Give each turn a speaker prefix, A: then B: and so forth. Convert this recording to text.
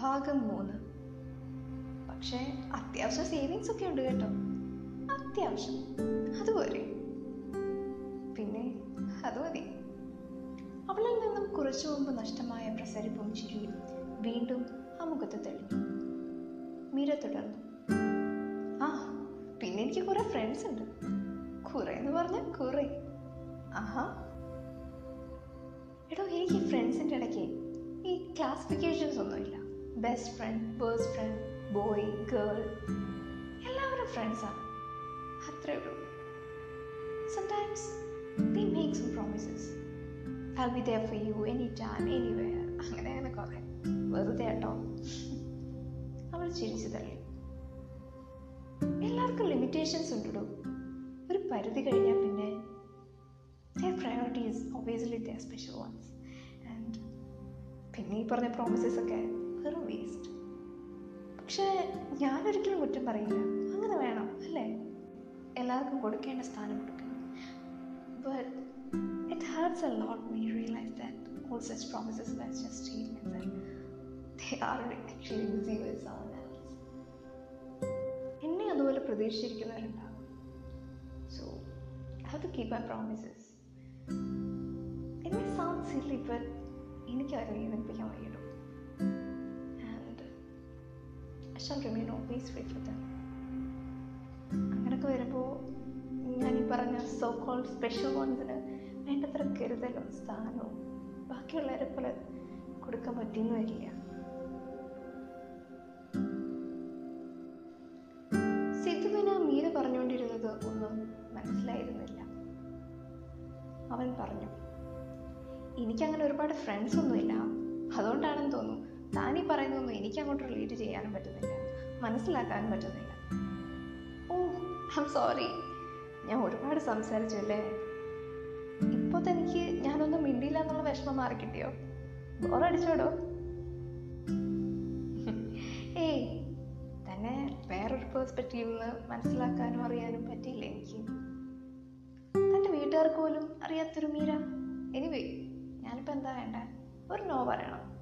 A: ഭാഗം മൂന്ന്. പക്ഷേ അത്യാവശ്യം സേവിങ്സ് ഒക്കെ ഉണ്ട് കേട്ടോ. അത്യാവശ്യം. അതുപോലെ പിന്നെ അത് മതി. അവളിൽ നിന്നും കുറച്ചു മുമ്പ് നഷ്ടമായ പ്രസരിപ്പും ചിരിയും വീണ്ടും ആ മുഖത്ത് തെളിഞ്ഞു. മീര തുടർന്നു. ആ പിന്നെ എനിക്ക് കുറെ ഫ്രണ്ട്സ് ഉണ്ട്. കുറെ എന്ന് പറഞ്ഞാൽ കുറെ. ആഹാ. എടോ എനിക്ക് ഫ്രണ്ട്സിന്റെ ഇടയ്ക്ക് ഈ ക്ലാസിഫിക്കേഷൻസ് ഒന്നുമില്ല best friend best friend boy girl എല്ലാവരും ഫ്രണ്ട്സാണ് അത്രേ ഉള്ളൂ. Sometimes we make some promises I be there for you any time anywhere അങ്ങനെ അങ്ങനെ കുറേ. വെറുതെ കേട്ടോ അവൾ ചിരിച്ചു തള്ളി എല്ലാവർക്കും ലിമിറ്റേഷൻസ് ഉണ്ടോ ഒരു പരിധി കഴിഞ്ഞാൽ പിന്നെ their priorities obviously the special ones and പിന്നെ ഈ പറഞ്ഞ പ്രോമിസസ് ഒക്കെ വെറും വേസ്റ്റ് പക്ഷേ ഞാനൊരിക്കലും കുറ്റം പറയില്ല. അങ്ങനെ വേണം അല്ലേ? എല്ലാവർക്കും കൊടുക്കേണ്ട സ്ഥാനം കൊടുക്കണം എന്നെ അതുപോലെ പ്രതീക്ഷിച്ചിരിക്കുന്നവരുണ്ടാകും so have to keep my promises sound silly, but എനിക്ക് അവരെ ഏൽപ്പിക്കാൻ shall remain always faithful them അങ്ങനെയൊക്കെ വരുമ്പോൾ ഞാൻ ഈ പറഞ്ഞ സോ കോൾ സ്പെഷ്യൽ വൺസിന് വേണ്ടത്ര കരുതലും സ്ഥാനവും ബാക്കിയുള്ളവരെ പോലെ കൊടുക്കാൻ പറ്റിയെന്ന് വരില്ല. സിദ്ധുവിന് മീര പറഞ്ഞുകൊണ്ടിരുന്നത് ഒന്നും മനസ്സിലായിരുന്നില്ല. അവൻ പറഞ്ഞു എനിക്കങ്ങനെ ഒരുപാട് ഫ്രണ്ട്സ് ഒന്നുമില്ല. അതുകൊണ്ടാണെന്ന് തോന്നുന്നു താൻ പറയുന്നതൊന്നും എനിക്ക് അങ്ങോട്ട് റിലേറ്റ് ചെയ്യാനും പറ്റുന്നില്ല. മനസ്സിലാക്കാനും പറ്റുന്നില്ല. ഓ ഐ സോറി ഞാൻ ഒരുപാട് സംസാരിച്ചു അല്ലേ ഇപ്പോൾ തനിക്ക് ഞാനൊന്നും മിണ്ടിയില്ല എന്നുള്ള വിഷമം മാറി കിട്ടിയോ ബോറടിച്ചോടോ? ഏയ് തന്നെ വേറൊരു പേഴ്സ്പെക്റ്റീവിൽ നിന്ന് മനസ്സിലാക്കാനും അറിയാനും പറ്റിയില്ല എനിക്ക്? തന്റെ വീട്ടുകാർക്ക് പോലും അറിയാത്തൊരു മീര. എനിവേ ഞാനിപ്പോൾ എന്താ വേണ്ട? ഒരു നോ പറയണം.